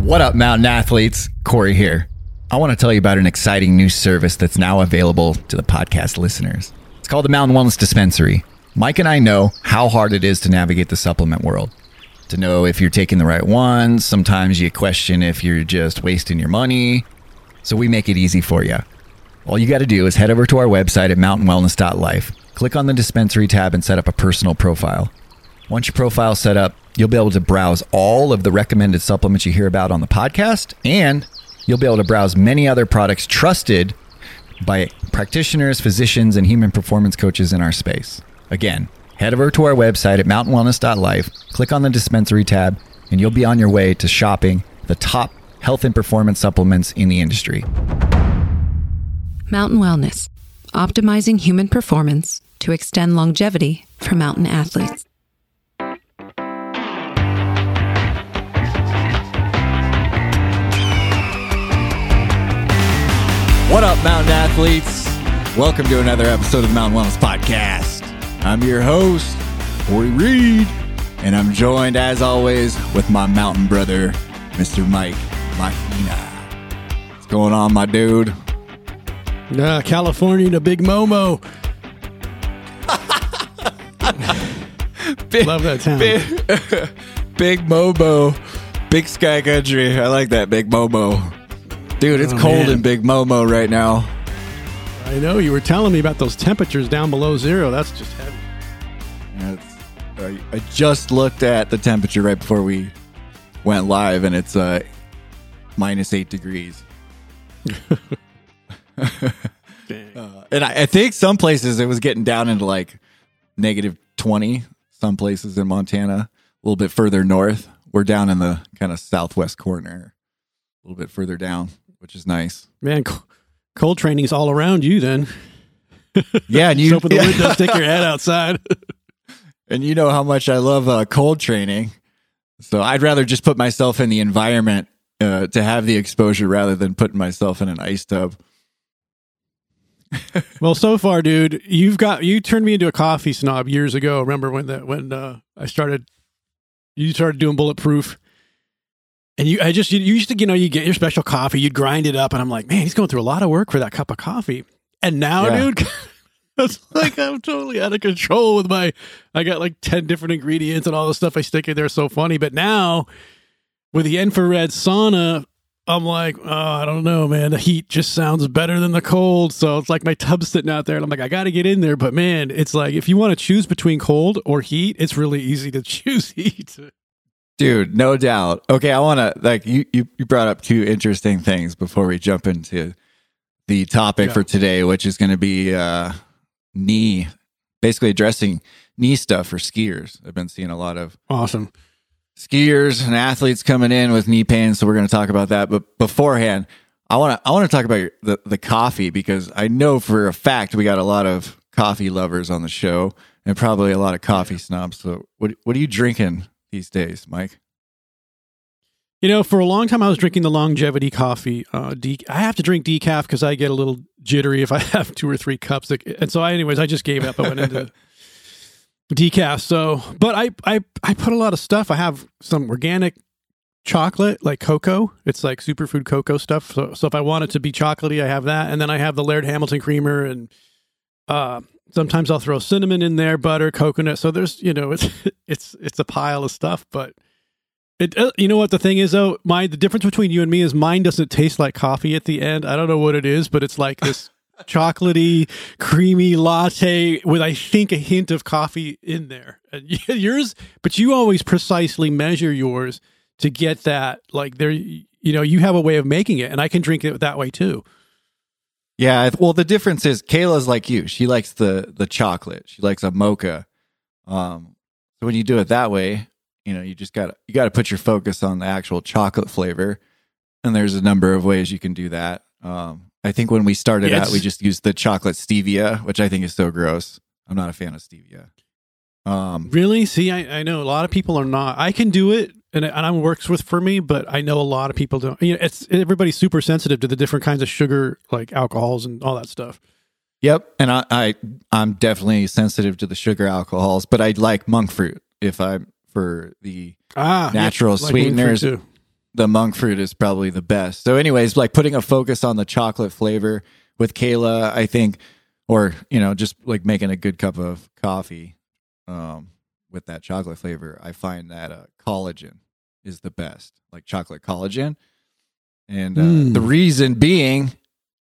What up, mountain athletes? Corey here. I want to tell you about an exciting new service that's now available to the podcast listeners. It's called the Mountain Wellness Dispensary. Mike and I know how hard it is to navigate the supplement world. To know if you're taking the right ones, sometimes you question if you're just wasting your money. So we make it easy for you. All you got to do is head over to our website at mountainwellness.life, click on the dispensary tab, and set up a personal profile. Once your profile's set up, you'll be able to browse all of the recommended supplements you hear about on the podcast, and you'll be able to browse many other products trusted by practitioners, physicians, and human performance coaches in our space. Again, head over to our website at mountainwellness.life, click on the dispensary tab, and you'll be on your way to shopping the top health and performance supplements in the industry. Mountain Wellness, optimizing human performance to extend longevity for mountain athletes. What up, mountain athletes? Welcome to another episode of the Mountain Wellness Podcast. I'm your host, Corey Reed, and I'm joined, as always, with my mountain brother, Mr. Mike Mahina. What's going on, my dude? Uh, California to Big Momo. Big, Love that town. Big, big Momo. Big Sky Country. I like that, Big Momo. Dude, it's Oh, cold man. in Big Momo right now. I know you were telling me about those temperatures down below zero. That's just heavy. Yeah, I, I just looked at the temperature right before we went live, and it's uh, minus eight degrees. Dang. Uh, and I, I think some places it was getting down into like negative 20. Some places in Montana, a little bit further north. We're down in the kind of southwest corner, a little bit further down, which is nice. Man, co- cold training's all around you then. Yeah, and you, open the window, stick your head outside. and you know how much I love uh, cold training. So I'd rather just put myself in the environment uh, to have the exposure rather than putting myself in an ice tub. well, so far, dude, you've got you turned me into a coffee snob years ago. Remember when that when uh, I started you started doing bulletproof and you I just you, used to you know you get your special coffee, you'd grind it up and I'm like, "Man, he's going through a lot of work for that cup of coffee." And now, Yeah. dude, it's like I'm totally out of control with my I got like 10 different ingredients and all the stuff I stick in there so funny, but now with the infrared sauna I'm like, oh, I don't know, man. The heat just sounds better than the cold. So it's like my tub's sitting out there, and I'm like, I got to get in there. But man, it's like if you want to choose between cold or heat, it's really easy to choose heat. Dude, no doubt. Okay, I want to like you, you. You brought up two interesting things before we jump into the topic Yeah. for today, which is going to be uh, knee, basically addressing knee stuff for skiers. I've been seeing a lot of Awesome. skiers and athletes coming in with knee pain, so we're going to talk about that. But beforehand, I want to I want to talk about your, the the coffee because I know for a fact we got a lot of coffee lovers on the show and probably a lot of coffee snobs. So what what are you drinking these days, Mike? You know, for a long time, I was drinking the longevity coffee. Uh, de- I have to drink decaf because I get a little jittery if I have two or three cups. And so, I, anyways, I just gave up. I went into decaf. So, but I, I, I put a lot of stuff. I have some organic chocolate, like cocoa. It's like superfood cocoa stuff. So, so if I want it to be chocolatey, I have that. And then I have the Laird Hamilton creamer, and uh, sometimes I'll throw cinnamon in there, butter, coconut. So there's, you know, it's it's it's a pile of stuff, but. It, uh, you know what the thing is though, my the difference between you and me is mine doesn't taste like coffee at the end. I don't know what it is, but it's like this chocolatey, creamy latte with I think a hint of coffee in there. And yours, but you always precisely measure yours to get that. Like there, you know, you have a way of making it, and I can drink it that way too. Yeah, well, the difference is Kayla's like you. She likes the the chocolate. She likes a mocha. Um, so when you do it that way, you know, you just got to you got to put your focus on the actual chocolate flavor. And there's a number of ways you can do that. Um, I think when we started Yes. out, we just used the chocolate stevia, which I think is so gross. I'm not a fan of stevia. Um, Really? See, I, I know a lot of people are not. I can do it, and it, and it works with for me, but I know a lot of people don't. You know, it's everybody's super sensitive to the different kinds of sugar, like alcohols and all that stuff. Yep, and I, I I'm definitely sensitive to the sugar alcohols, but I like monk fruit if I'm for the Ah, Natural like sweeteners. the monk fruit is probably the best. So, anyways, like putting a focus on the chocolate flavor with Kayla, I think, or you know, just like making a good cup of coffee um, with that chocolate flavor, I find that uh, collagen is the best, like chocolate collagen. And uh, Mm. the reason being,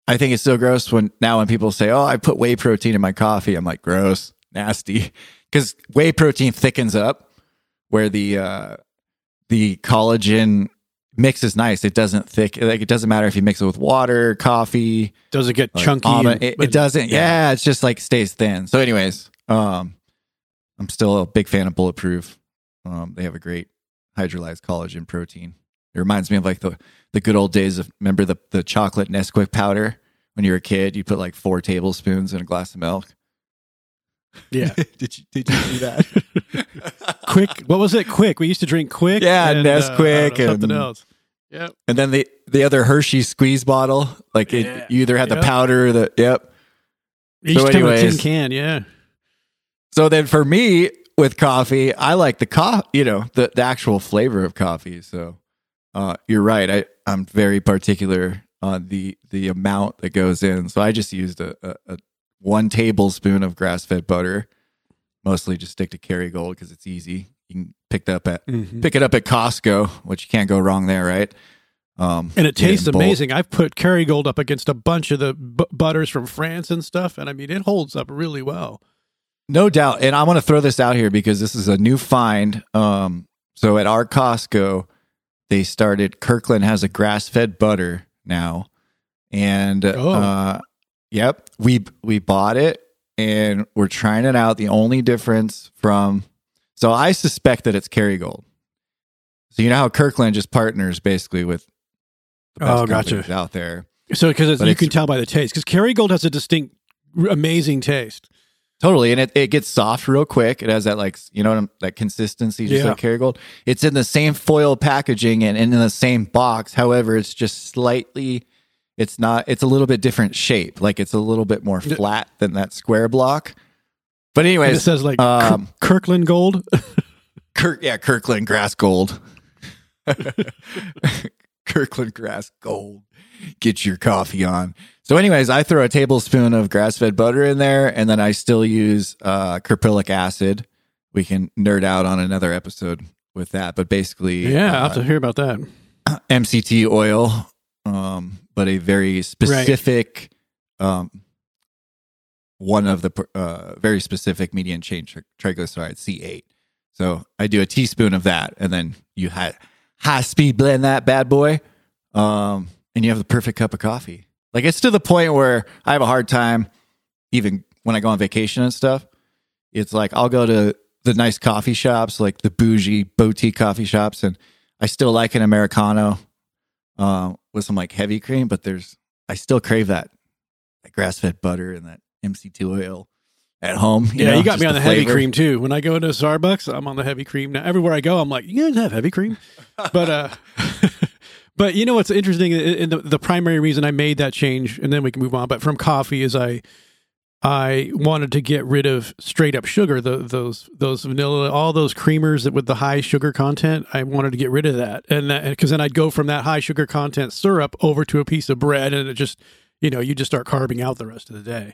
I think it's so gross when now when people say, "Oh, I put whey protein in my coffee," I'm like, gross, nasty, because whey protein thickens up where the uh, the collagen mix is nice. It doesn't thick like it doesn't matter if you mix it with water, coffee, Does it get like chunky? almond- it, it doesn't. Yeah. it's just like stays thin. So, anyways, um, I'm still a big fan of Bulletproof. Um, they have a great hydrolyzed collagen protein. It reminds me of like the the good old days of remember the the chocolate Nesquik powder when you were a kid. You put like four tablespoons in a glass of milk. Yeah. did you did you do that? quick. What was it? Quick. We used to drink quick. Yeah, and, uh, Nesquik know, something and- else. Yep. and then the the other Hershey squeeze bottle, like it, Yeah. you either had the powder or the yep. Each So a tin can. Yeah. So then for me with coffee, I like the co- you know, the, the actual flavor of coffee. So uh, you're right. I, I'm very particular on the the amount that goes in. So I just used a, a, a one tablespoon of grass fed butter. Mostly just stick to Kerrygold because it's easy. You can pick it up at Mhm. pick it up at Costco, which you can't go wrong there, right? Um, And it tastes amazing. I've put Kerrygold up against a bunch of the bu- butters from France and stuff, and I mean, it holds up really well. No doubt. And I want to throw this out here because this is a new find. Um, so at our Costco, they started, Kirkland has a grass fed butter now. And, Oh. uh, yep, we, we bought it and we're trying it out. The only difference from, so I suspect that it's Kerrygold. So you know how Kirkland just partners basically with the best Oh, gotcha. out there. So, because you it's- can tell by the taste, because Kerrygold has a distinct, amazing taste. Totally, and it, it gets soft real quick. It has that like you know that consistency, just Yeah. like Kerrygold. It's in the same foil packaging and, and in the same box. However, it's just slightly. It's not. It's a little bit different shape. Like it's a little bit more flat than that square block. But And it says like um, Kirkland Gold. Kirk, yeah, Kirkland Grass Gold. Kirkland Grass Gold. Get your coffee on. So, anyways, I throw a tablespoon of grass fed butter in there, and then I still use uh, caprylic acid. We can nerd out on another episode with that, but basically, yeah, uh, have to hear about that. MCT oil, um, but a very specific, um, one of the uh, very specific medium chain tri- triglyceride C8. So I do a teaspoon of that, and then you high high speed blend that bad boy, um, and you have the perfect cup of coffee. Like it's to the point where I have a hard time, even when I go on vacation and stuff. It's like I'll go to the nice coffee shops, like the bougie boutique coffee shops, and I still like an americano uh, with some like heavy cream, but there's I still crave that, that grass fed butter and that MCT oil at home. yeah, know, you got me on the, heavy flavor. cream too. When I go into Starbucks, I'm on the heavy cream now. Everywhere I go, I'm like, you guys have heavy cream, but uh, but you know what's interesting? And the, the primary reason I made that change, and then we can move on. But from coffee is I I wanted to get rid of straight up sugar, the, those those vanilla, all those creamers that with the high sugar content. I wanted to get rid of that, and because then I'd go from that high sugar content syrup over to a piece of bread, and it just you know you just start carving out the rest of the day.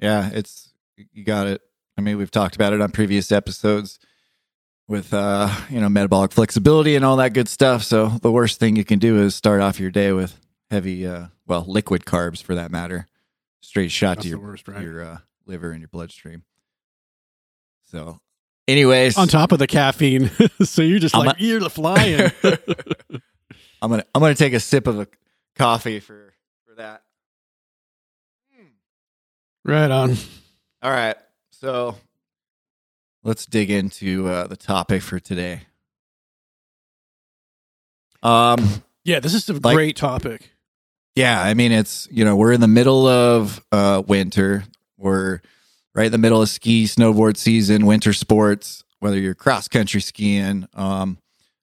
Yeah, it's you got it. I mean, we've talked about it on previous episodes with uh, you know, metabolic flexibility and all that good stuff. So the worst thing you can do is start off your day with heavy uh well, liquid carbs for that matter. Straight shot That's to your worst, right? your uh, liver and your bloodstream. So anyways, On top of the caffeine, so you're just I'm like you're the flying. I'm gonna I'm gonna take a sip of a coffee for for that. right on. All right. So let's dig into uh, the topic for today. Um Yeah, this is a Like- great topic. yeah, I mean it's you know, we're in the middle of uh winter. We're right in the middle of ski, snowboard season, winter sports, whether you're cross country skiing. Um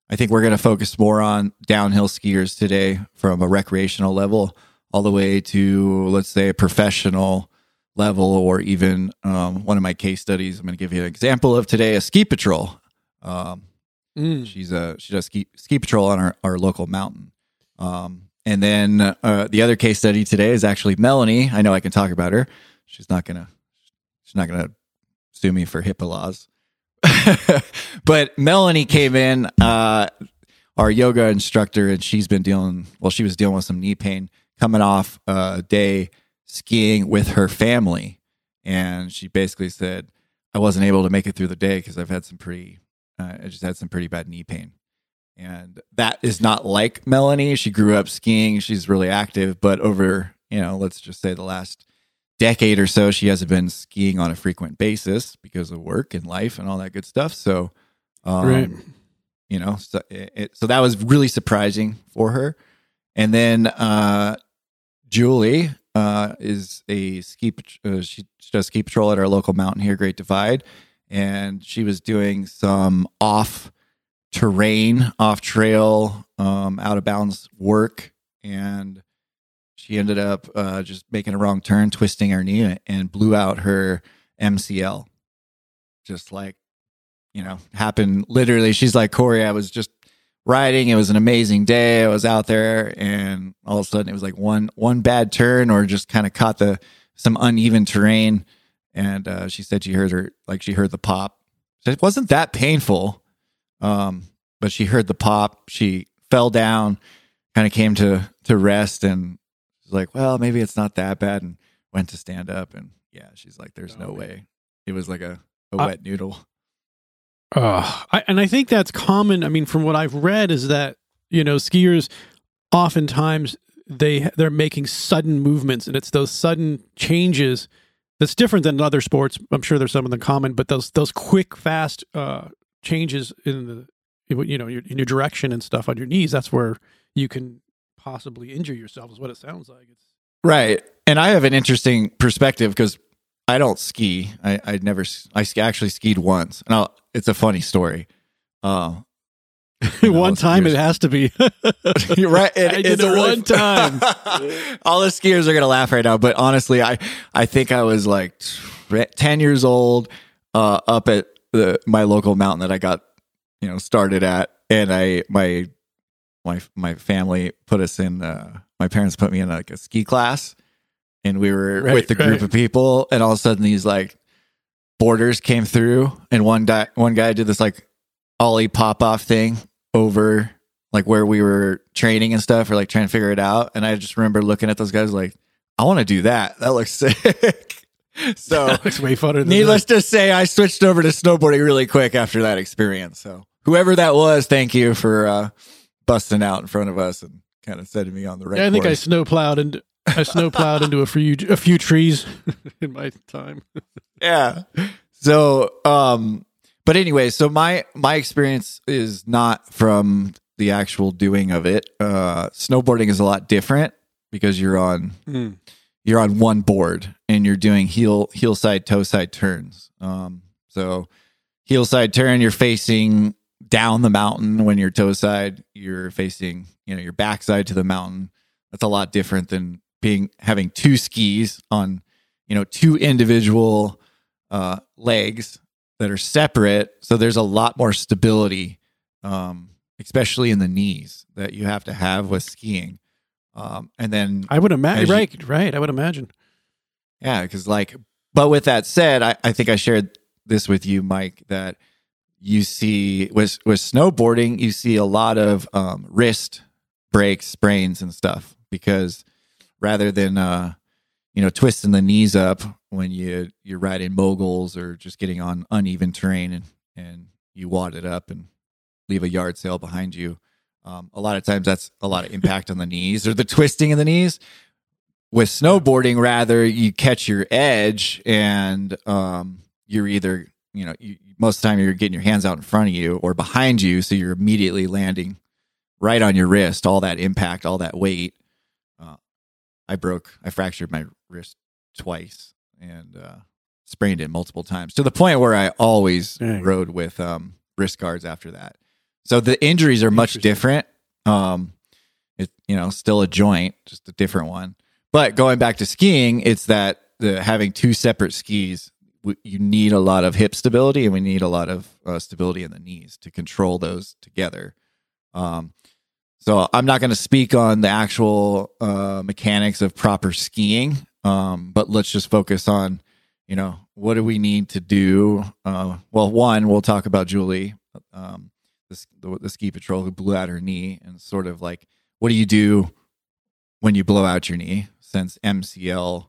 I think we're going to focus more on downhill skiers today from a recreational level all the way to let's say a professional level or even um, one of my case studies i'm going to give you an example of today a ski patrol um, Mm. She's a she does ski ski patrol on our, our local mountain. Um, and then uh, the other case study today is actually Melanie. I know I can talk about her. She's not gonna she's not gonna sue me for HIPAA laws. but Melanie came in, uh, our yoga instructor, and she's been dealing well. She was dealing with some knee pain coming off a day skiing with her family, and she basically said, "I wasn't able to make it through the day because I've had some pretty uh, I just had some pretty bad knee pain. And that is not like Melanie. She grew up skiing. She's really active, but over, you know, let's just say the last decade or so, she hasn't been skiing on a frequent basis because of work and life and all that good stuff. So, um, Right. you know, so, it, so that was really surprising for her. And then uh, Julie uh, is a ski. Uh, she does ski patrol at our local mountain here, Great Divide, and she was doing some off terrain, off trail, um, out of bounds work, and she ended up uh, just making a wrong turn, twisting her knee, and blew out her MCL. Just like you know, happened literally. She's like Corey. I was just riding. It was an amazing day. I was out there, and all of a sudden, it was like one one bad turn, or just kind of caught the some uneven terrain. And uh, she said she heard her like she heard the pop. It wasn't that painful, um, but she heard the pop. She fell down, kind of came to to rest, and was like, "Well, maybe it's not that bad." And went to stand up, and yeah, she's like, "There's no man. way." It was like a a Uh, wet noodle. Uh, I, and I think that's common. I mean, from what I've read, is that you know skiers oftentimes they they're making sudden movements, and it's those sudden changes that's different than other sports. I'm sure there's some of them common, but those those quick, fast uh, changes in the you know your, in your direction and stuff on your knees. That's where you can possibly injure yourself. Is what it sounds like. It's Right. And I have an interesting perspective because I don't ski. I I never I actually skied once. And I'll, it's a funny story. Uh, one time skiers- it has to be. You're right. I did it's it a really- one time. All the skiers are gonna laugh right now, but honestly, I I think I was like ten years old, uh, up at the my local mountain that I got, you know, started at, and I my my my family put us in. Uh, my parents put me in like a ski class, and we were Right, with group right. of people, and all of a sudden these like borders came through, and one guy one guy did this like ollie pop off thing over like where we were training and stuff or like trying to figure it out. And I just remember looking at those guys like, I want to do that. That looks sick. so That looks way funner than needless to say, I switched over to snowboarding really quick after that experience. So whoever that was, thank you for uh, busting out in front of us and kind of setting me on the right Yeah, I think I course. snow plowed and I snow plowed into a few a few trees in my time. yeah. So, um, but anyway, so my my experience is not from the actual doing of it. Uh, snowboarding is a lot different because you're on you're on one board and you're doing heel heel side toe side turns. Um, so heel side turn, you're facing down the mountain. When you're toe side, you're facing you know your backside to the mountain. That's a lot different than being having two skis on you know two individual uh, legs that are separate. So there's a lot more stability, um, especially in the knees that you have to have with skiing. Um, and then I would imagine. you- Right, right. I would imagine. yeah, because like, but with that said, I, I think I shared this with you, Mike, that you see with with snowboarding, you see a lot of um, wrist breaks, sprains, and stuff because rather than uh, you know twisting the knees up when you you're riding moguls or just getting on uneven terrain and and you wad it up and leave a yard sale behind you. Um, a lot of times that's a lot of impact on the knees or the twisting in the knees with snowboarding rather you catch your edge and um, you're either you know you, most of the time you're getting your hands out in front of you or behind you so you're immediately landing right on your wrist all that impact all that weight i broke i fractured my wrist twice and uh, sprained it multiple times to the point where i always Dang. rode with um, wrist guards after that so the injuries are much different um, it you know still a joint just a different one but going back to skiing, it's that the having two separate skis, we, you need a lot of hip stability and we need a lot of uh, stability in the knees to control those together. Um, so I'm not going to speak on the actual uh, mechanics of proper skiing, um, but let's just focus on, you know, what do we need to do? Uh, well, one, we'll talk about Julie, um, the, the, the ski patrol who blew out her knee, and sort of like, what do you do when you blow out your knee? Since MCL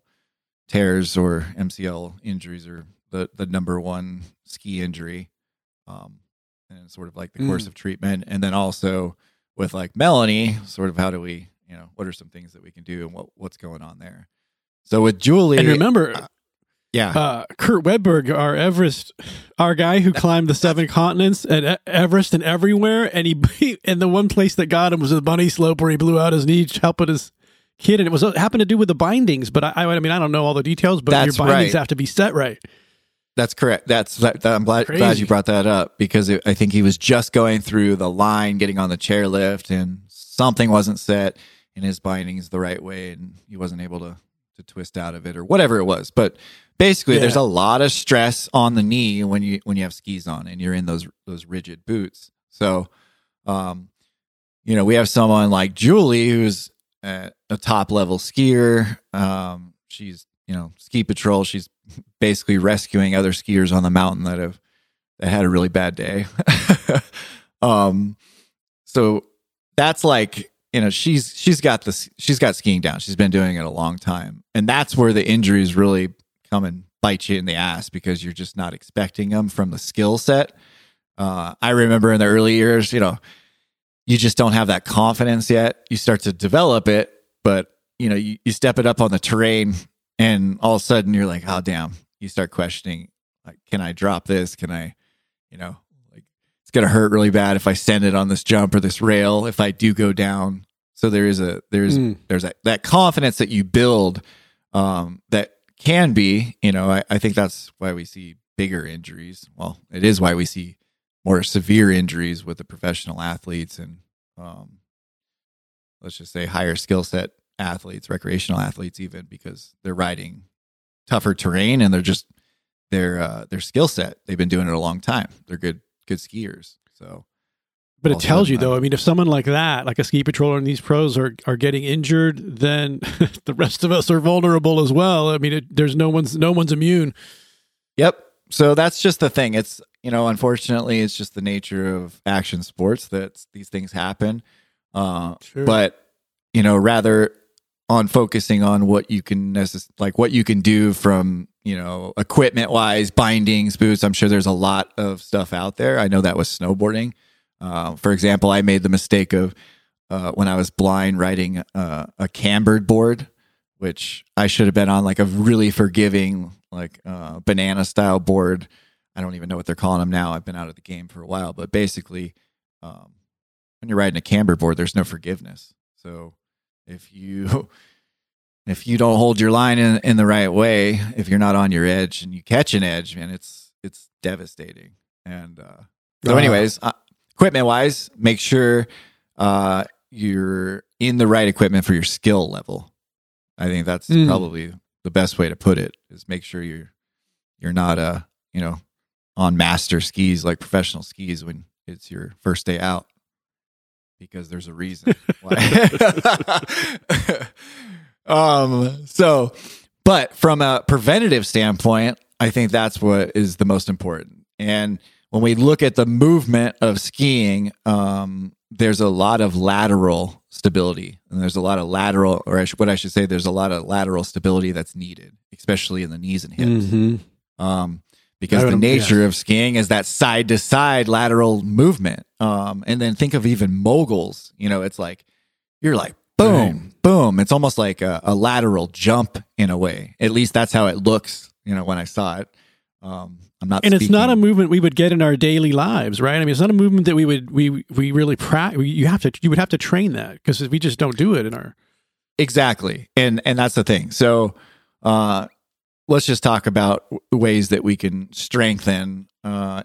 tears or MCL injuries are the the number one ski injury, um, and sort of like the course Mm. of treatment, and then also with like Melanie, sort of how do we, you know, what are some things that we can do and what what's going on there. So with Julie, And remember, yeah, uh, Kurt Wedberg, our Everest, our guy who climbed the seven continents and Everest and everywhere, and he and the one place that got him was the bunny slope where he blew out his knee helping his kid, and it was it happened to do with the bindings. But I, I mean, I don't know all the details, but That's your bindings right. have to be set right. That's correct. That's that, that- I'm glad glad you brought that up because it, I think he was just going through the line, getting on the chairlift, and something wasn't set in his bindings the right way, and he wasn't able to to twist out of it or whatever it was. But basically, Yeah. there's a lot of stress on the knee when you when you have skis on and you're in those those rigid boots. So, um, you know, we have someone like Julie who's a, a top level skier. Um, she's you know ski patrol. She's basically rescuing other skiers on the mountain that have that had a really bad day. um, so that's like you know she's she's got this she's got skiing down. She's been doing it a long time, and that's where the injuries really come and bite you in the ass because you're just not expecting them from the skill set. Uh, I remember in the early years, you know, you just don't have that confidence yet. You start to develop it, but you know, you, you step it up on the terrain and all of a sudden you're like, oh damn. You start questioning, like, can I drop this? Can I, you know, like it's gonna hurt really bad if I send it on this jump or this rail if I do go down. So there is a there's Mm. there's that, that confidence that you build um that can be, you know, I, I think that's why we see bigger injuries. Well, it is why we see more severe injuries with the professional athletes and um let's just say higher skill set athletes, recreational athletes even because they're riding tougher terrain and they're just their uh their skill set. They've been doing it a long time. They're good good skiers. So But it tells you sudden, though. I mean, if someone like that, like a ski patroller and these pros are are getting injured, then the rest of us are vulnerable as well. I mean, it, there's no one's no one's immune. Yep. So that's just the thing. It's you know, unfortunately, it's just the nature of action sports that these things happen. Uh, Sure. But you know, rather on focusing on what you can necess- like what you can do from you know equipment wise, bindings, boots. I'm sure there's a lot of stuff out there. I know that was snowboarding. Uh, for example, I made the mistake of uh, when I was blind riding uh, a cambered board, which I should have been on like a really forgiving, like uh, banana style board. I don't even know what they're calling them now. I've been out of the game for a while, but basically, um, when you're riding a camber board, there's no forgiveness. So if you if you don't hold your line in, in the right way, if you're not on your edge and you catch an edge, man, it's it's devastating. And uh, so, Uh, anyways, uh, equipment wise, make sure uh, you're in the right equipment for your skill level. I think that's Mm. probably the best way to put it. Is make sure you're you're not uh you know on master skis like professional skis when it's your first day out because there's a reason why. um so but from a preventative standpoint i think that's what is the most important and when we look at the movement of skiing um there's a lot of lateral stability and there's a lot of lateral or I should, what i should say there's a lot of lateral stability that's needed especially in the knees and hips Mhm. um, because the nature yes. of skiing is that side to side lateral movement. Um, and then think of even moguls. You know, it's like you're like boom, boom. It's almost like a, a lateral jump in a way. At least that's how it looks. You know, when I saw it. Um, I'm not, And it's not a movement we would get in our daily lives, right? I mean, it's not a movement that we would we we really practice. You have to you would have to train that because we just don't do it in our. Exactly. And and that's the thing. So uh let's just talk about ways that we can strengthen uh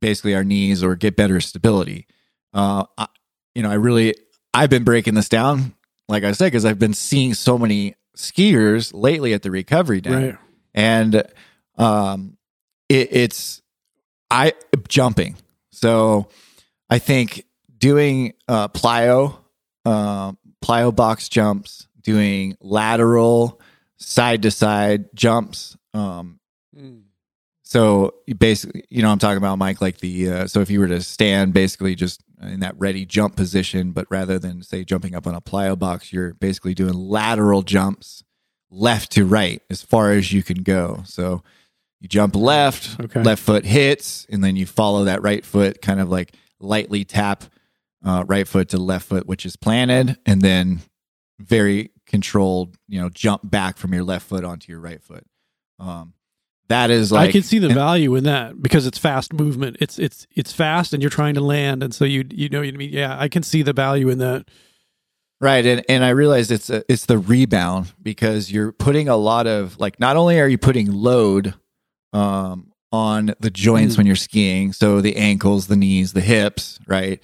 basically our knees or get better stability. Uh I, you know, I really I've been breaking this down like I said cuz I've been seeing so many skiers lately at the recovery day. Right. And um it, it's I jumping. So I think doing uh, plyo, uh, plyo box jumps, doing lateral side to side jumps. Um, Mm. so you basically, you know, I'm talking about Mike, like the uh, so if you were to stand basically just in that ready jump position, but rather than say jumping up on a plyo box, you're basically doing lateral jumps left to right as far as you can go. So you jump left, Okay. left foot hits, and then you follow that right foot, kind of like lightly tap uh, right foot to left foot, which is planted, and then very controlled, you know, jump back from your left foot onto your right foot. Um, that is like I can see the value in that because it's fast movement. It's it's it's fast, and you're trying to land, and so you you know what I mean. Yeah, I can see the value in that. Right, and and I realized it's a, it's the rebound because you're putting a lot of like not only are you putting load um, on the joints Mm. when you're skiing, so the ankles, the knees, the hips, right,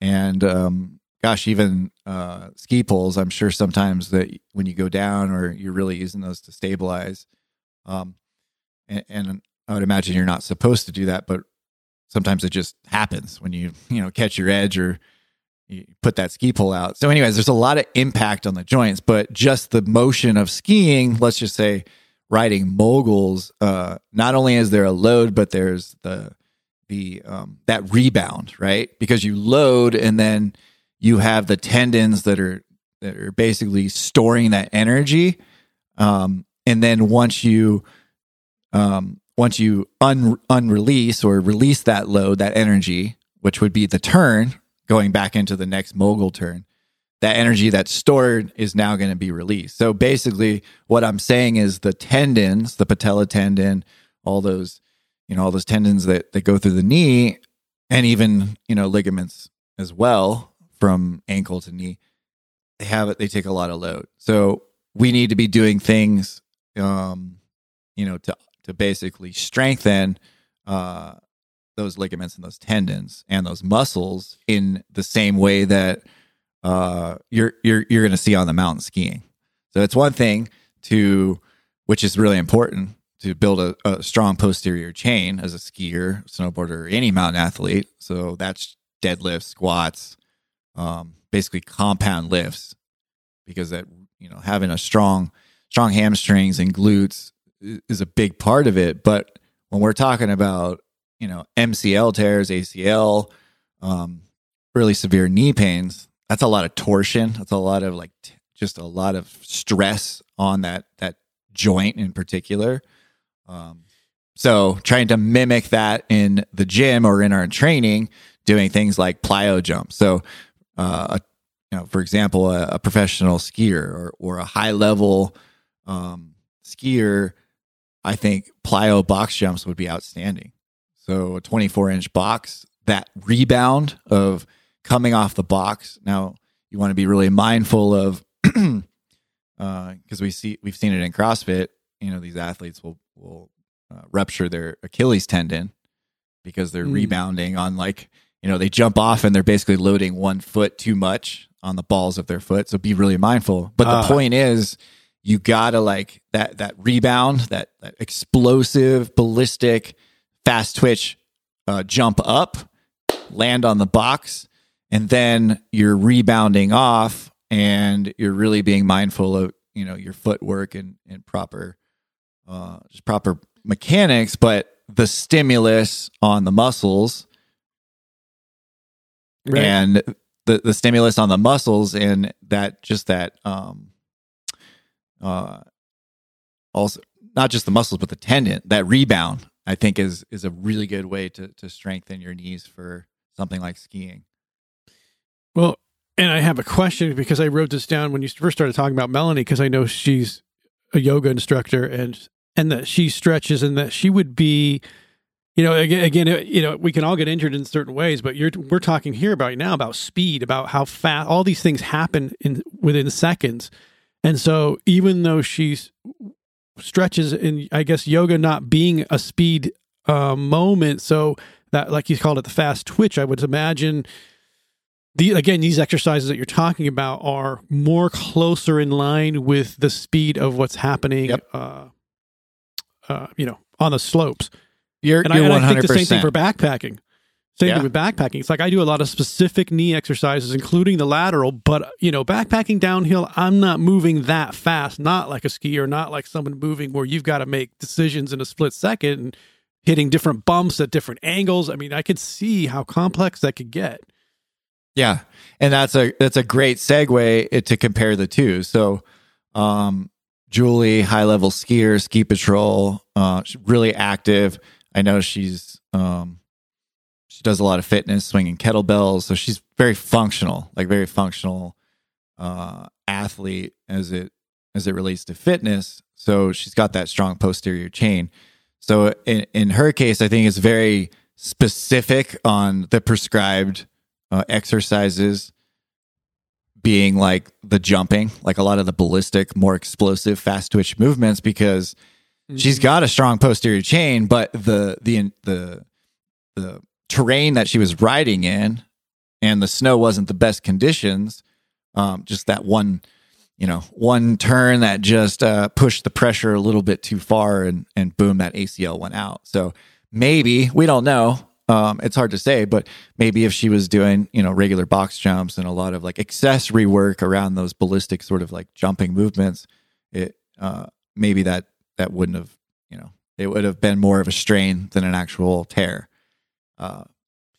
and um, gosh, even uh, ski poles. I'm sure sometimes that when you go down or you're really using those to stabilize, um, and, and I would imagine you're not supposed to do that, but sometimes it just happens when you you know catch your edge or you put that ski pole out. So, anyways, there's a lot of impact on the joints, but just the motion of skiing, let's just say riding moguls, uh, not only is there a load, but there's the the um, that rebound, right? Because you load and then you have the tendons that are that are basically storing that energy, um, and then once you um, once you un unrelease or release that load, that energy, which would be the turn, going back into the next mogul turn, that energy that's stored is now going to be released. So basically, what I'm saying is the tendons, the patella tendon, all those, you know, all those tendons that, that go through the knee, and even, you know, ligaments as well from ankle to knee, they have it, they take a lot of load. So we need to be doing things, um, you know, to, to basically strengthen, uh, those ligaments and those tendons and those muscles in the same way that uh, you're you're you're going to see on the mountain skiing. So it's one thing to, which is really important to build a, a strong posterior chain as a skier, snowboarder, any mountain athlete. So that's deadlifts, squats, um, basically compound lifts, because that you know having a strong strong hamstrings and glutes is a big part of it. But when we're talking about you know MCL tears, ACL, um, really severe knee pains, that's a lot of torsion. That's a lot of like t- just a lot of stress on that that joint in particular. Um, so trying to mimic that in the gym or in our training, doing things like plyo jumps. So, uh, a, you know, for example, a, a professional skier or or a high level um, skier, I think plyo box jumps would be outstanding. So a 24 inch box, that rebound of coming off the box. Now you want to be really mindful of because we see we've seen it in CrossFit. You know, these athletes will will uh, rupture their Achilles tendon because they're Mm. rebounding on like you know they jump off and they're basically loading one foot too much on the balls of their foot. So be really mindful. But Ah. the point is, you gotta like that that rebound, that that explosive, ballistic, fast twitch uh, jump up, land on the box, and then you're rebounding off, and you're really being mindful of you know your footwork and and proper uh, just proper mechanics, but the stimulus on the muscles Right. and the the stimulus on the muscles and that just that um uh also not just the muscles but the tendon that rebound i think is is a really good way to to strengthen your knees for something like skiing Well, and I have a question because I wrote this down when you first started talking about Melanie because I know she's a yoga instructor and and that she stretches and that she would be you know again, again you know we can all get injured in certain ways but you're we're talking here about now about speed about how fast all these things happen in within seconds and so even though she's stretches in i guess yoga not being a speed uh, moment so that like you called it the fast twitch i would imagine the again these exercises that you're talking about are more closer in line with the speed of what's happening Yep. uh, uh, you know on the slopes You're and, you're I, and I think the same thing for backpacking. Same Yeah. thing with backpacking. It's like I do a lot of specific knee exercises, including the lateral. But you know, backpacking downhill, I'm not moving that fast. Not like a skier, not like someone moving where you've got to make decisions in a split second and hitting different bumps at different angles. I mean, I could see how complex that could get. Yeah, and that's a that's a great segue to compare the two. So, um, Julie, high level skier, ski patrol, uh, really active. I know she's um, she does a lot of fitness, swinging kettlebells. So she's very functional, like very functional uh, athlete as it as it relates to fitness. So she's got that strong posterior chain. So in in her case, I think it's very specific on the prescribed uh, exercises being like the jumping, like a lot of the ballistic, more explosive, fast twitch movements because she's got a strong posterior chain, but the the the the terrain that she was riding in and the snow wasn't the best conditions. Um, just that one, you know, one turn that just uh, pushed the pressure a little bit too far, and and boom, that ACL went out. So maybe we don't know. Um, it's hard to say, but maybe if she was doing, you know, regular box jumps and a lot of like accessory work around those ballistic sort of like jumping movements, it uh, maybe that that wouldn't have, you know, it would have been more of a strain than an actual tear. Uh,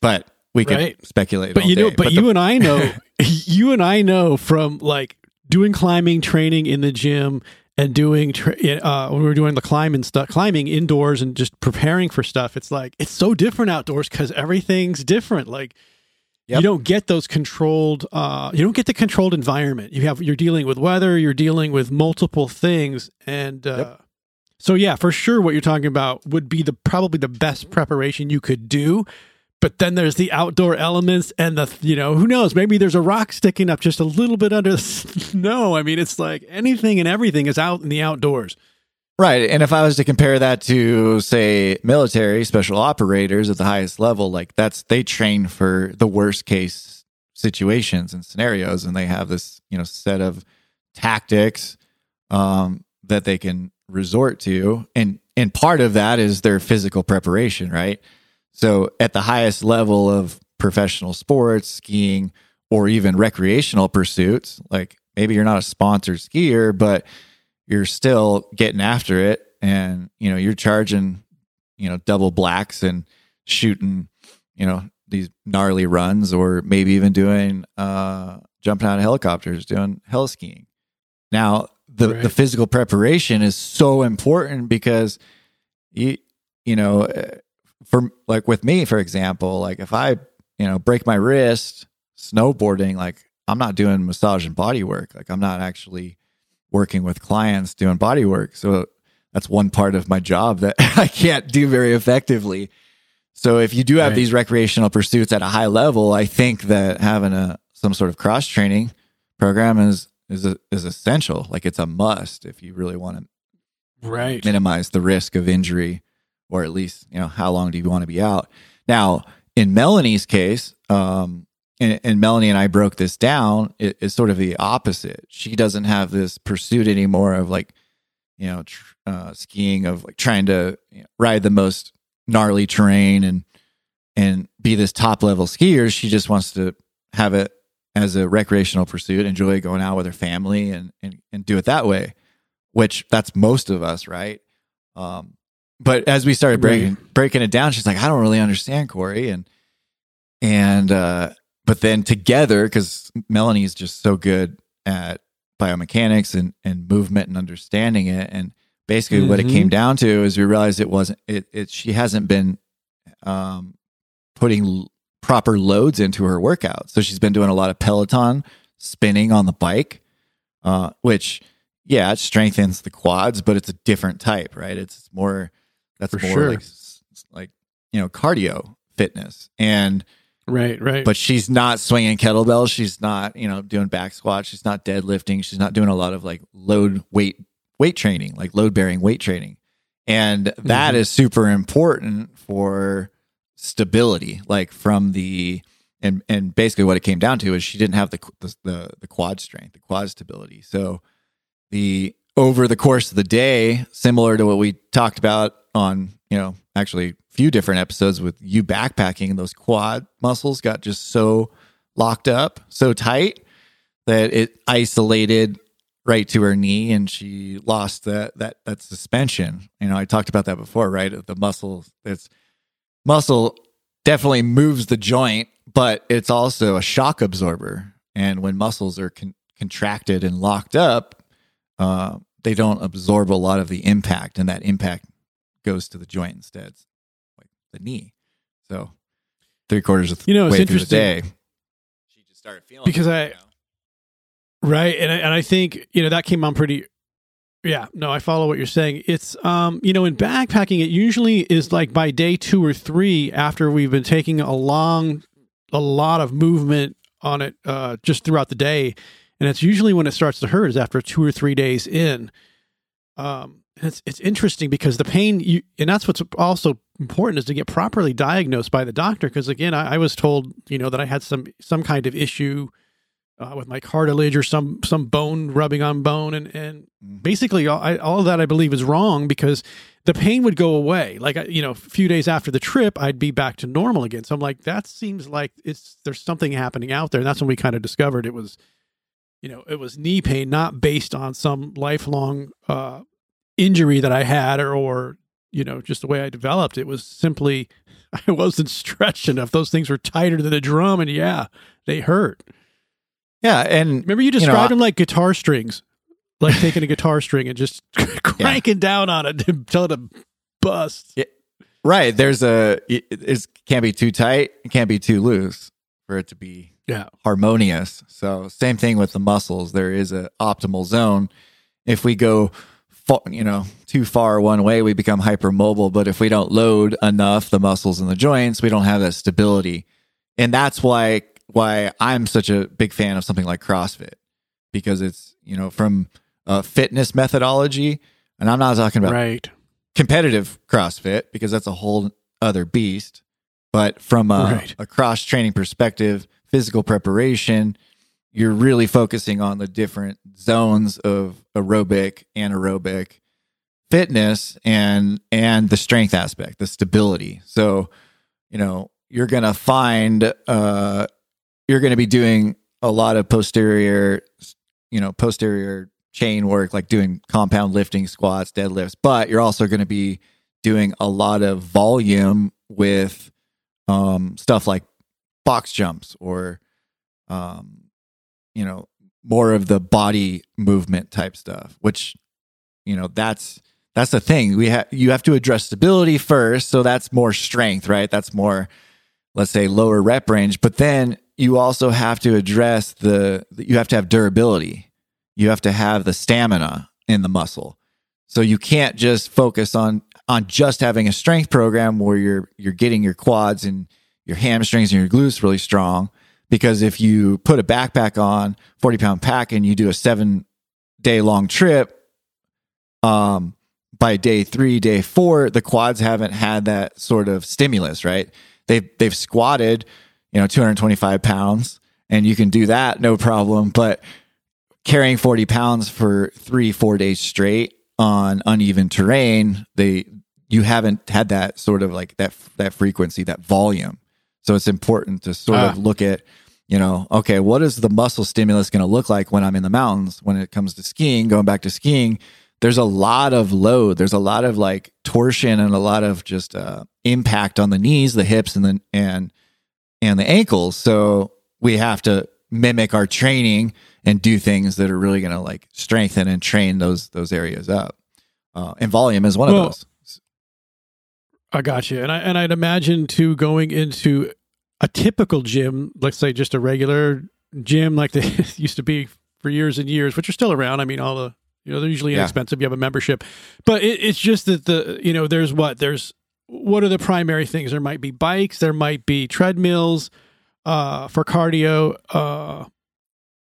but we could Right. speculate. But you know, but, the- you and I know, you and I know from like doing climbing training in the gym and doing tra- uh, when we were doing the climbing stuff, climbing indoors and just preparing for stuff. It's like it's so different outdoors because everything's different. Like Yep. you don't get those controlled. Uh, you don't get the controlled environment. You have you're dealing with weather. You're dealing with multiple things, and uh, Yep. So yeah, for sure, what you're talking about would be the probably the best preparation you could do but then there's the outdoor elements and the you know who knows maybe there's a rock sticking up just a little bit under the snow i mean it's like anything and everything is out in the outdoors Right. And if I was to compare that to, say, military special operators at the highest level, like that's, they train for the worst case situations and scenarios. And they have this, you know, set of tactics um, that they can resort to. And, and part of that is their physical preparation, right? So at the highest level of professional sports, skiing, or even recreational pursuits, like maybe you're not a sponsored skier, but you're still getting after it and you know you're charging you know double blacks and shooting you know these gnarly runs or maybe even doing uh jumping out of helicopters doing heliskiing now the Right. the physical preparation is so important because you you know uh, for like with me for example like if i you know break my wrist snowboarding like i'm not doing massage and body work like i'm not actually working with clients doing body work. So that's one part of my job that I can't do very effectively. So if you do have Right. these recreational pursuits at a high level, I think that having a some sort of cross training program is is a, is essential. Like it's a must if you really want to right. minimize the risk of injury or at least you know how long do you want to be out? Now in melanie's case um and, and melanie and i broke this down it, it's sort of the opposite. She doesn't have this pursuit anymore of like you know tr- uh, skiing of like trying to you know, ride the most gnarly terrain and and be this top level skier. She just wants to have it as a recreational pursuit enjoy going out with her family and and, and do it that way which that's most of us, right? Um, but as we started breaking breaking it down, she's like, I don't really understand Corey, and and uh, but then together, because Melanie's just so good at biomechanics and and movement and understanding it, and basically what it came down to is we realized it wasn't it. it she hasn't been um, putting proper loads into her workout, so she's been doing a lot of Peloton spinning on the bike, uh, which yeah, it strengthens the quads, but it's a different type, right? It's more that's For more sure. like like you know cardio fitness, and right right but she's not swinging kettlebells. She's not you know doing back squats. She's not deadlifting. She's not doing a lot of like load weight weight training, like load bearing weight training, and that is Mhm. super important for stability, like from the. And, and basically what it came down to is she didn't have the, the the quad strength, the quad stability. So the over the course of the day, similar to what we talked about on, you know, actually a few different episodes with you backpacking, those quad muscles got just so locked up, so tight that it isolated right to her knee and she lost that that that suspension. You know, I talked about that before, right? The muscle it's muscle definitely moves the joint, but it's also a shock absorber. And when muscles are con- contracted and locked up, uh, they don't absorb a lot of the impact, and that impact goes to the joint instead, like the knee. So three quarters of the You know, it's way through the day, she just started feeling Because it, I- you know? Right. And I, and I think, you know, that came on pretty yeah, no, I follow what you're saying. It's um, you know, in backpacking it usually is like by day 2 or 3 after we've been taking a long a lot of movement on it uh just throughout the day. And it's usually when it starts to hurt is after 2 or 3 days in. Um it's it's interesting because the pain you and that's what's also important is to get properly diagnosed by the doctor because again I, I was told you know that I had some some kind of issue uh, with my cartilage or some some bone rubbing on bone. And and Mhm. basically all, I, all of that I believe is wrong because the pain would go away. Like you know a few days after the trip I'd be back to normal again. So I'm like that seems like it's there's something happening out there. And that's when we kind of discovered it was you know it was knee pain not based on some lifelong uh injury that I had or or you know just the way I developed. It was simply I wasn't stretched enough. Those things were tighter than a drum and yeah they hurt yeah, and Remember you know, described I- them like guitar strings, like taking a guitar string and just cranking down on it until it busts. right there's a it, it can't be too tight, it can't be too loose for it to be Yeah, harmonious. So same thing with the muscles. There is a optimal zone. If we go, you know, too far one way, we become hypermobile. But if we don't load enough the muscles and the joints, we don't have that stability. And that's why why I'm such a big fan of something like CrossFit because it's you know from a fitness methodology, and I'm not talking about right. competitive CrossFit because that's a whole other beast. But from a, Right. a cross training perspective, physical preparation, you're really focusing on the different zones of aerobic, anaerobic fitness and and the strength aspect, the stability. So, you know, you're gonna find uh you're gonna be doing a lot of posterior, you know, posterior chain work, like doing compound lifting, squats, deadlifts, but you're also going to be doing a lot of volume with um, stuff like box jumps or, um, you know, more of the body movement type stuff, which, you know, that's that's the thing. We have you have to address stability first, so that's more strength, right? That's more, let's say, lower rep range. But then you also have to address the you have to have durability you have to have the stamina in the muscle. So you can't just focus on on just having a strength program where you're you're getting your quads and your hamstrings and your glutes really strong. Because if you put a backpack on, 40 pound pack, and you do a seven day long trip, um, by day three, day four, the quads haven't had that sort of stimulus, right? They've they've squatted, you know, 225 pounds, and you can do that no problem. But carrying 40 pounds for three, four days straight on uneven terrain, they you haven't had that sort of like that that frequency, that volume. So it's important to sort Ah. of look at, you know, okay, what is the muscle stimulus going to look like when I'm in the mountains? When it comes to skiing, going back to skiing, there's a lot of load. There's a lot of like torsion and a lot of just uh, impact on the knees, the hips, and then and and the ankles. So we have to mimic our training and do things that are really going to like strengthen and train those those areas up. Uh, and volume is one Well, of those. I got you. And I and I'd imagine too going into a typical gym, let's say just a regular gym like they used to be for years and years, which are still around. I mean, all the you know they're usually Yeah. inexpensive. You have a membership, but it, it's just that the you know there's what there's what are the primary things? There might be bikes, there might be treadmills uh, for cardio, uh,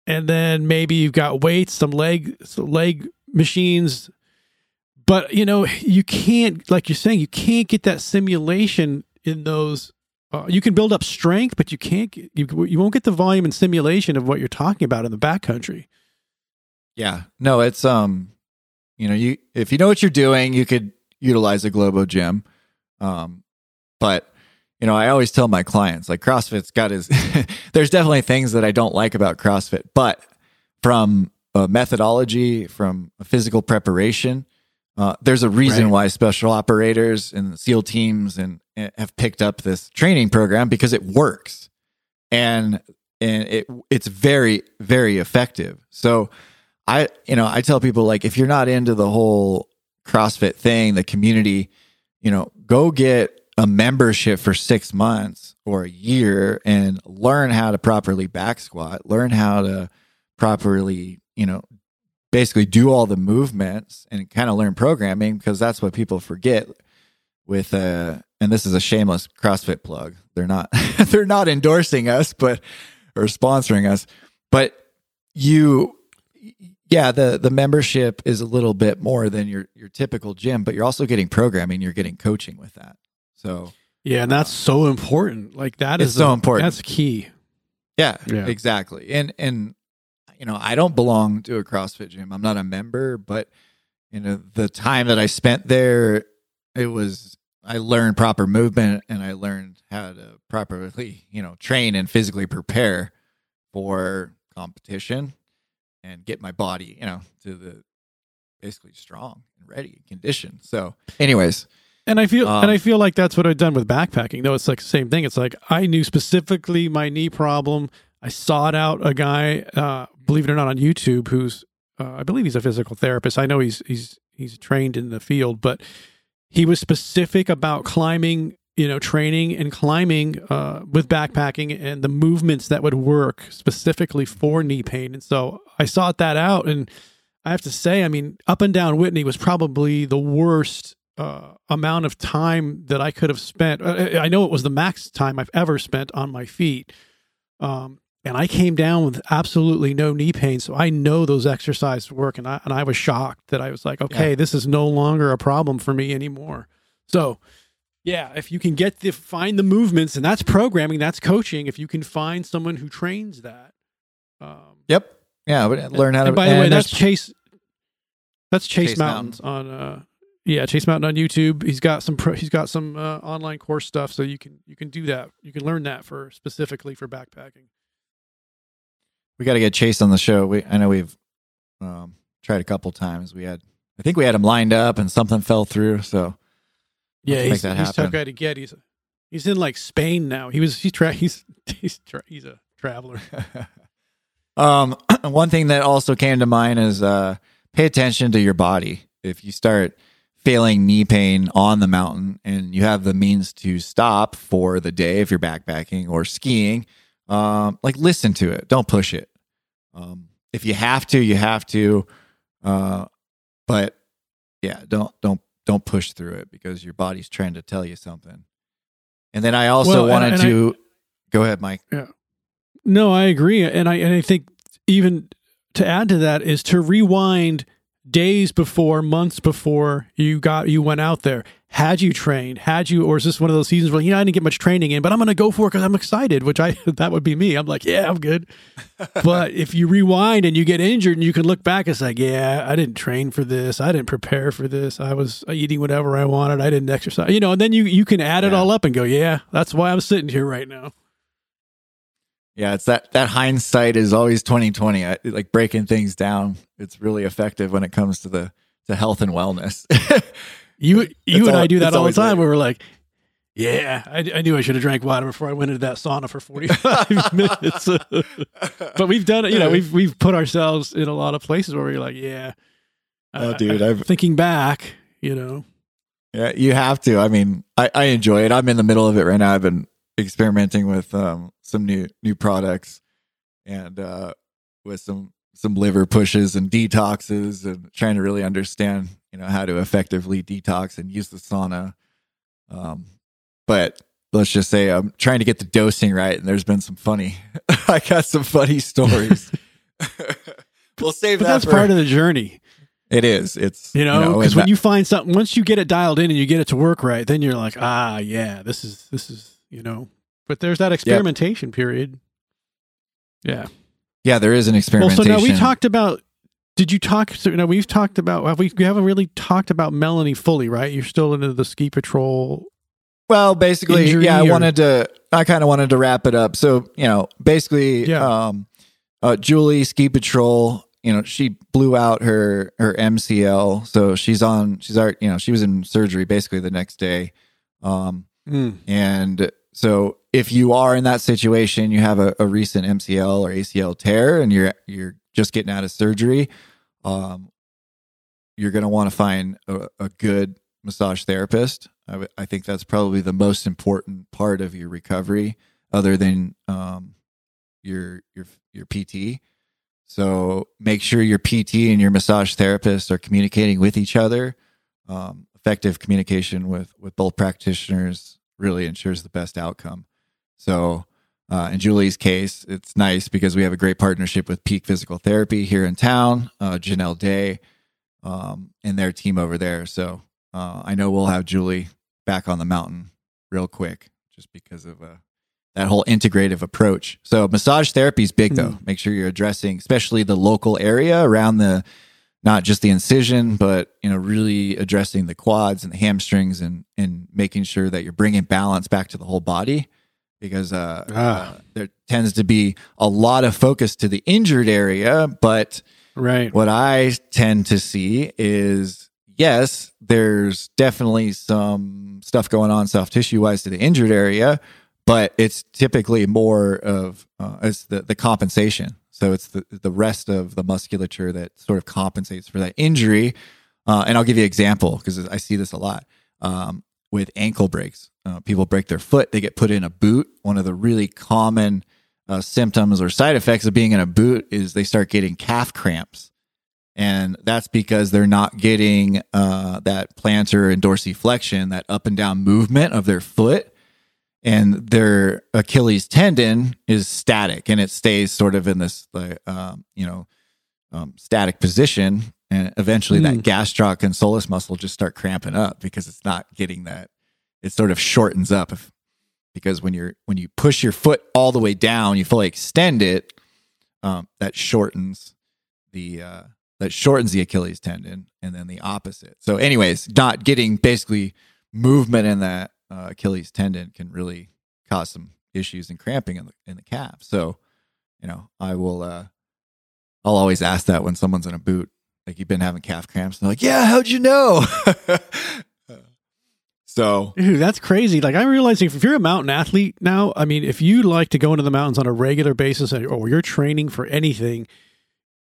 and then maybe you've got weights, some leg some leg machines. But you know, you can't, like you're saying, you can't get that simulation in those. Uh, you can build up strength, but you can't. You you won't get the volume and simulation of what you're talking about in the backcountry. Yeah. No, it's um You know, you if you know what you're doing, you could utilize a Globo gym. Um, but you know, I always tell my clients like CrossFit's got his. there's definitely things that I don't like about CrossFit, but from a methodology, from a physical preparation, uh, there's a reason Right. why special operators and SEAL teams and, and have picked up this training program because it works, and and it it's very very effective. So I you know I tell people like if you're not into the whole CrossFit thing, the community, you know, go get a membership for six months or a year and learn how to properly back squat, learn how to properly, you know, basically do all the movements and kind of learn programming because that's what people forget with uh and this is a shameless CrossFit plug. They're not they're not endorsing us but or sponsoring us. But you yeah, the the membership is a little bit more than your your typical gym, but you're also getting programming, you're getting coaching with that. So Yeah, and that's um, so important. Like that is It's so important. That's key. yeah, Yeah. exactly. And and you know, I don't belong to a CrossFit gym. I'm not a member, but you know, the time that I spent there, it was I learned proper movement and I learned how to properly, you know, train and physically prepare for competition and get my body, you know, to the basically strong and ready condition. So, anyways, And I feel Um, and I feel like that's what I've done with backpacking. Though it's like the same thing. It's like I knew specifically my knee problem. I sought out a guy, uh, believe it or not, on YouTube who's uh, I believe he's a physical therapist. I know he's he's he's trained in the field, but he was specific about climbing, you know, training and climbing uh, with backpacking and the movements that would work specifically for knee pain. And so I sought that out, and I have to say, I mean, up and down Whitney was probably the worst uh, amount of time that I could have spent. Uh, I know it was the max time I've ever spent on my feet. Um, and I came down with absolutely no knee pain. So I know those exercises work. And I, and I was shocked that I was like, okay, Yeah. this is no longer a problem for me anymore. So, yeah, if you can get the find the movements, and that's programming, that's coaching. If you can find someone who trains that, um, yep. Yeah, but learn how to by the way, that's Chase. That's Chase, Chase Mountains on. uh Yeah, Chase Mountain on YouTube. He's got some. Pro, he's got some uh, online course stuff, so you can you can do that. You can learn that for specifically for backpacking. we got to get Chase on the show. We I know we've um, tried a couple times. We had I think we had him lined up and something fell through. So Yeah, make he's, that he's tough guy to get. He's he's in like Spain now. He was he's tra- he's he's tra- he's a traveler. um, one thing that also came to mind is uh, pay attention to your body. If you start feeling knee pain on the mountain and you have the means to stop for the day if you're backpacking or skiing, um, like listen to it. Don't push it. Um, if you have to, you have to. Uh, but yeah, don't don't don't push through it because your body's trying to tell you something. And then I also Well, wanted and I- to go ahead, Mike. Yeah. No, I agree, and I and I think even to add to that is to rewind days before, months before you got you went out there. Had you trained? Had you, or is this one of those seasons where you know I didn't get much training in, but I'm going to go for it because I'm excited. Which I that would be me. I'm like, yeah, I'm good. but if you rewind and you get injured and you can look back, it's like, yeah, I didn't train for this. I didn't prepare for this. I was eating whatever I wanted. I didn't exercise. You know, and then you you can add it all up and go, yeah, that's why I'm sitting here right now. Yeah, it's that that hindsight is always twenty twenty. Like breaking things down, it's really effective when it comes to the to health and wellness. You you and al- I do that all the time. later. Where we're like, yeah, I, I knew I should have drank water before I went into that sauna for forty five minutes. but we've done it. You know, we've we've put ourselves in a lot of places where we're like, yeah, Oh, dude, I- I've- thinking back. You know, yeah, you have to. I mean, I, I enjoy it. I'm in the middle of it right now. I've been experimenting with um, some new new products and uh, with some some liver pushes and detoxes and trying to really understand you know how to effectively detox and use the sauna. Um, but let's just say I'm trying to get the dosing right, and there's been some funny. I got some funny stories. we'll save but that. that's for, part of the journey. it is. It's You know, because when that- you find something, once you get it dialed in and you get it to work right, then you're like, ah, yeah, this is this is you know. But there's that experimentation period. Yeah. yeah, there is an Well, so now we talked about did you talk? So, you know, we've talked about. Have we, we haven't really talked about Melanie fully, right? You're still into the ski patrol. Well, basically, Injury yeah. I wanted to. I kind of wanted to wrap it up. So you know, basically, Yeah. um, uh, Julie Ski Patrol. You know, she blew out her her MCL, so she's on. She's already. You know, she was in surgery basically the next day. Um, Mm. And so if you are in that situation, you have a, a recent MCL or ACL tear and you're you're just getting out of surgery, um, you're going to want to find a, a good massage therapist. I w- I think that's probably the most important part of your recovery, other than um, your your your PT. So make sure your PT and your massage therapist are communicating with each other. Um, effective communication with with both practitioners really ensures the best outcome. So, uh, in Julie's case, it's nice because we have a great partnership with Peak Physical Therapy here in town, uh, Janelle Day, um, and their team over there. So, uh, I know we'll have Julie back on the mountain real quick just because of uh, that whole integrative approach. So, massage therapy is big though. Make sure you're addressing, especially the local area around the not just the incision, but you know, really addressing the quads and the hamstrings and and making sure that you're bringing balance back to the whole body, because uh, Ah. uh, there tends to be a lot of focus to the injured area, but Right. what I tend to see is yes, there's definitely some stuff going on soft tissue wise to the injured area, but it's typically more of uh, it's the the compensation. So it's the the rest of the musculature that sort of compensates for that injury. Uh, and I'll give you an example because I see this a lot um, with ankle breaks. Uh, people break their foot, they get put in a boot. One of the really common uh, symptoms or side effects of being in a boot is they start getting calf cramps. And that's because they're not getting uh, that plantar and dorsiflexion, that up and down movement of their foot. And their Achilles tendon is static and it stays sort of in this, like, um, you know, um, static position. And eventually that gastroc and soleus muscle just start cramping up because it's not getting that. It sort of shortens up if, because when you're when you push your foot all the way down, you fully extend it. Um, that shortens the uh, that shortens the Achilles tendon, and then the opposite. So, anyways, not getting basically movement in that uh, Achilles tendon can really cause some issues and cramping in the in the calf. So, you know, I will. Uh, I'll always ask that when someone's in a boot, like you've been having calf cramps. And they're like, "Yeah, how'd you know?" so, Dude, that's crazy. Like I'm realizing if you're a mountain athlete now, I mean, if you like to go into the mountains on a regular basis or oh, you're training for anything,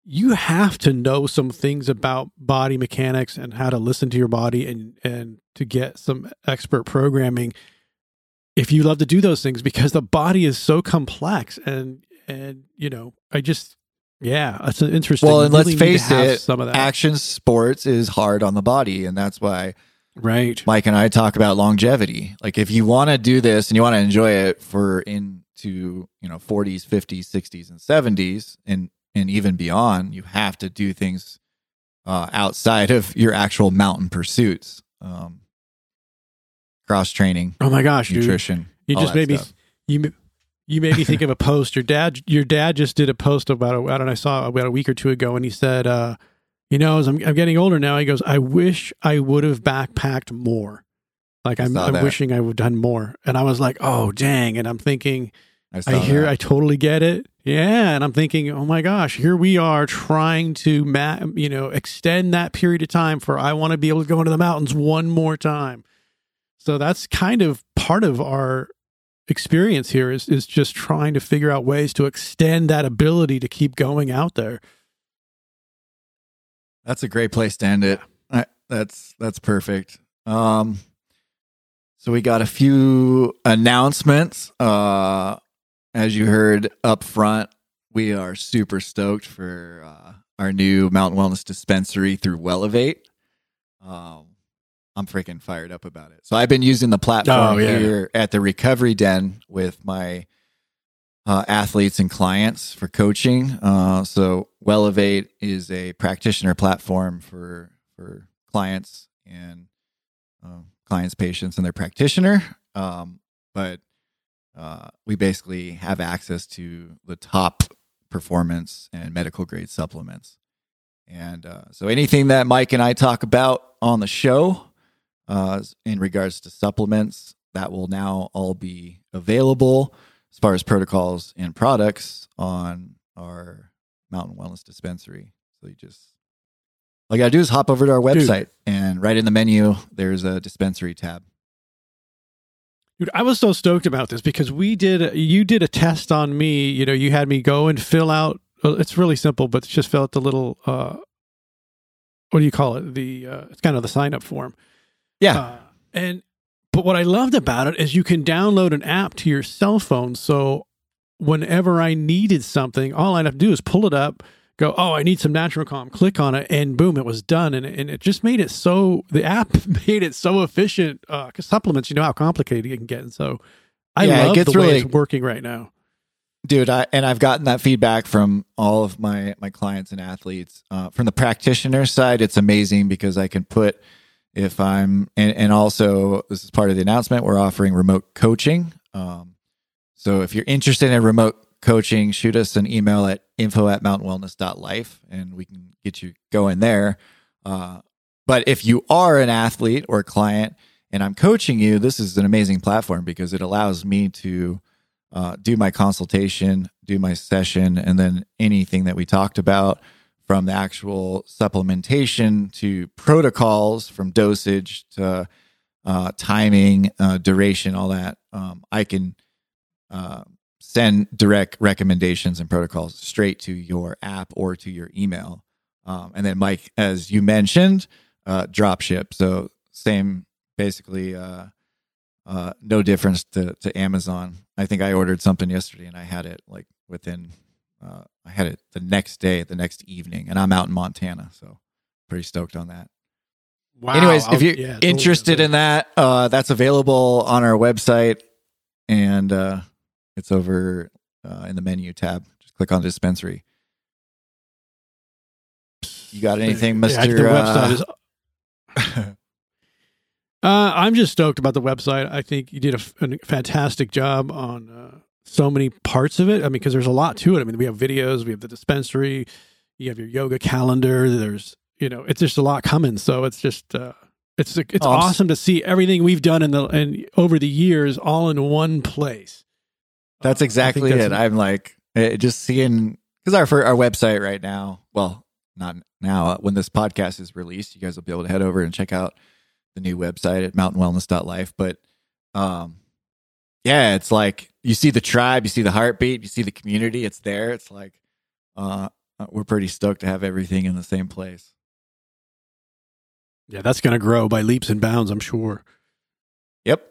you have to know some things about body mechanics and how to listen to your body and and to get some expert programming if you love to do those things because the body is so complex and and you know, I just yeah, that's an interesting. well, and let's really to face it, some of that. action sports is hard on the body, and that's why right. Mike and I talk about longevity. Like if you want to do this and you want to enjoy it for into, you know, 40s, 50s, 60s and 70s and and even beyond, you have to do things uh, outside of your actual mountain pursuits. Um, cross training, Oh my gosh, dude. nutrition. You just made me you you made me think of a post. Your dad your dad just did a post about a, I don't know, I saw about a week or two ago, and he said, uh, you know, as I'm, I'm getting older now, he goes, I wish I would have backpacked more. Like I'm, I'm wishing I would have done more. And I was like, oh dang. And I'm thinking, I, I hear, that. I totally get it. Yeah, and I'm thinking, oh my gosh, here we are trying to, ma- you know, extend that period of time for I want to be able to go into the mountains one more time. So that's kind of part of our experience here is is just trying to figure out ways to extend that ability to keep going out there. That's a great place to end it. I, that's that's perfect. Um, so we got a few announcements. Uh, as you heard up front, we are super stoked for uh, our new Mountain Wellness dispensary through Wellevate. Um, I'm freaking fired up about it. So I've been using the platform Oh, yeah. here at the Recovery Den with my uh, athletes and clients for coaching. Uh, so Wellevate is a practitioner platform for for clients and uh, clients, patients, and their practitioner. Um, but uh, we basically have access to the top performance and medical grade supplements. And uh, so anything that Mike and I talk about on the show uh, in regards to supplements, that will now all be available as far as protocols and products on our Mountain Wellness Dispensary. So you just all you gotta do is hop over to our website and right in the menu there's a dispensary tab. Dude, I was so stoked about this because we did you did a test on me. You know, you had me go and fill out. It's really simple, but it's just fill out the little. uh What do you call it? The uh, it's kind of the sign up form. Yeah. Uh, and but what I loved about it is you can download an app to your cell phone. So whenever I needed something, all I'd have to do is pull it up, go, oh, I need some natural calm, click on it, and boom, it was done. And, and it just made it so the app made it so efficient. Uh, 'cause supplements, you know how complicated it can get. And so I Yeah, it love the way really- it's working right now. dude I, and i've gotten that feedback from all of my my clients and athletes uh, from the practitioner side it's amazing because i can put if i'm and, and also this is part of the announcement we're offering remote coaching. Um, so if you're interested in remote coaching shoot us an email at info at mountainwellness.life and we can get you going there. Uh, but if you are an athlete or client and i'm coaching you this is an amazing platform because it allows me to uh, do my consultation, do my session, and then anything that we talked about from the actual supplementation to protocols, from dosage to uh, timing, uh, duration, all that. Um, I can uh, send direct recommendations and protocols straight to your app or to your email. Um, and then, Mike, as you mentioned, uh, drop ship. So, same basically. Uh, uh, no difference to, to Amazon. I think I ordered something yesterday and I had it like within, uh, I had it the next day, the next evening, and I'm out in Montana, so pretty stoked on that. Wow. Anyways, if I'll- you're yeah, totally. interested in that, uh, that's available on our website, and uh, it's over uh, in the menu tab. Just click on dispensary. You got anything, Yeah, Mister? website uh, is Uh, I'm just stoked about the website. I think you did a, f- a fantastic job on uh, so many parts of it. I mean, because there's a lot to it. I mean, we have videos, we have the dispensary, you have your yoga calendar. There's, you know, it's just a lot coming. So it's just, uh, it's it's Oh, awesome to see everything we've done in the and over the years all in one place. That's Uh, exactly it. that's- I'm like eh, just seeing because our for our website right now. Well, not now. uh, When this podcast is released, you guys will be able to head over and check out the new website at mountainwellness.life. But um, yeah, it's like you see the tribe, you see the heartbeat, you see the community. It's there. It's like uh, uh, we're pretty stoked to have everything in the same place. yeah, that's going to grow by leaps and bounds. I'm sure. Yep.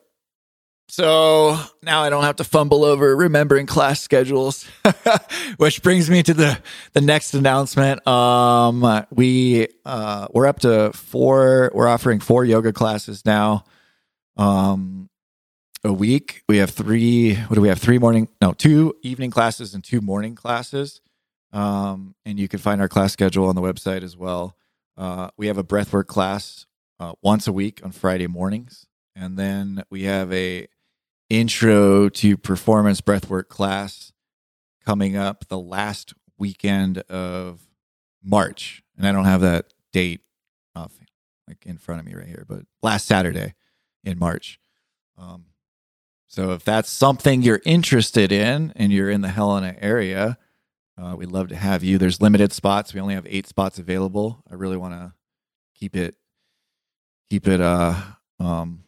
So now I don't have to fumble over remembering class schedules, which brings me to the the next announcement. Um, we uh, we're up to four. We're offering four yoga classes now. Um, a week. We have three. What do we have? Three morning? No, two evening classes and two morning classes. Um, and you can find our class schedule on the website as well. Uh, we have a breathwork class uh, once a week on Friday mornings and then we have a intro to performance breathwork class coming up the last weekend of March, and I don't have that date off like in front of me right here, but last Saturday in March. Um, so if that's something you're interested in and you're in the Helena area, uh, we'd love to have you. There's limited spots. We only have eight spots available. I really want to keep it keep it uh um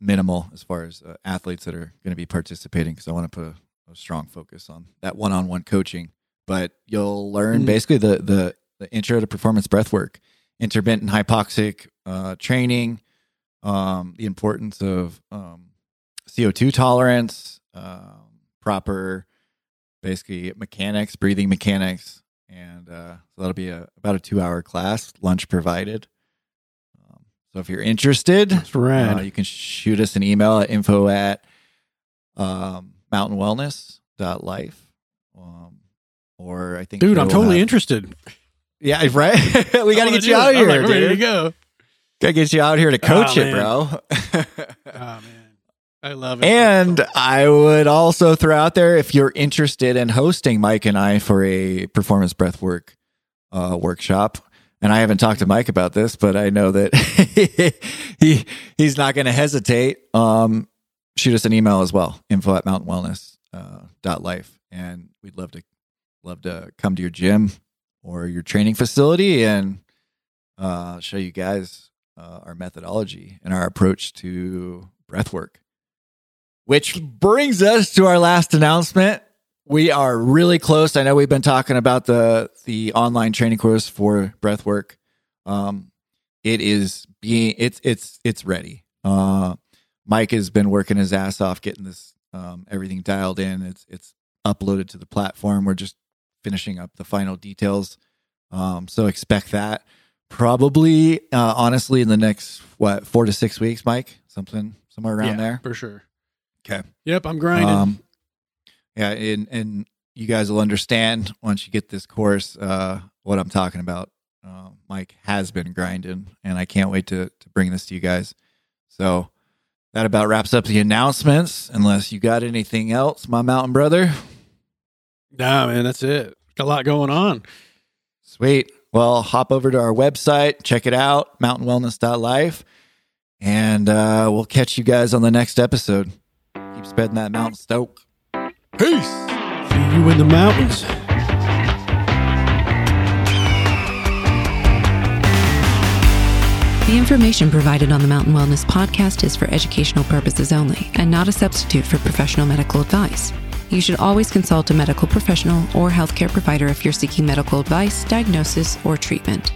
minimal as far as uh, athletes that are going to be participating because I want to put a, a strong focus on that one-on-one coaching. But you'll learn Mm. basically the the the intro to performance breath work, intermittent hypoxic uh, training, um, the importance of um, CO2 tolerance, um, proper basically mechanics, breathing mechanics, and uh, so that'll be a about a two hour class, lunch provided. Um, so if you're interested, uh, you can shoot us an email at info at um, mountainwellness.life. Um, or I think Dude, I'm totally have- interested. Yeah, right. we got to get you do out it. I'm here, like, ready to go. Got to get you out here to coach Oh, it, bro. Oh man, I love it. And I would also throw out there if you're interested in hosting Mike and I for a performance breathwork uh, workshop. And I haven't talked to Mike about this, but I know that he he's not going to hesitate. Um, shoot us an email as well, info at mountain wellness uh, dot life, and we'd love to love to come to your gym or your training facility and uh, show you guys uh, our methodology and our approach to breath work. Which brings us to our last announcement. We are really close. I know we've been talking about the the online training course for breathwork. Um, it is being it's it's it's ready. Uh, Mike has been working his ass off getting this um, everything dialed in. It's it's uploaded to the platform. We're just finishing up the final details. Um, so expect that probably uh, honestly in the next what four to six weeks, Mike, something somewhere around Yeah, there. for sure. Okay. Yep, I'm grinding. Um, yeah, and and you guys will understand once you get this course uh, what I'm talking about. Uh, Mike has been grinding, and I can't wait to to bring this to you guys. So that about wraps up the announcements. Unless you got anything else, my mountain brother. nah, man, that's it. Got a lot going on. Sweet. Well, hop over to our website, check it out, mountainwellness.life, and uh, we'll catch you guys on the next episode. Keep spreading that mountain stoke. Peace. See you in the mountains. The information provided on the Mountain Wellness podcast is for educational purposes only and not a substitute for professional medical advice. You should always consult a medical professional or healthcare provider if you're seeking medical advice, diagnosis, or treatment.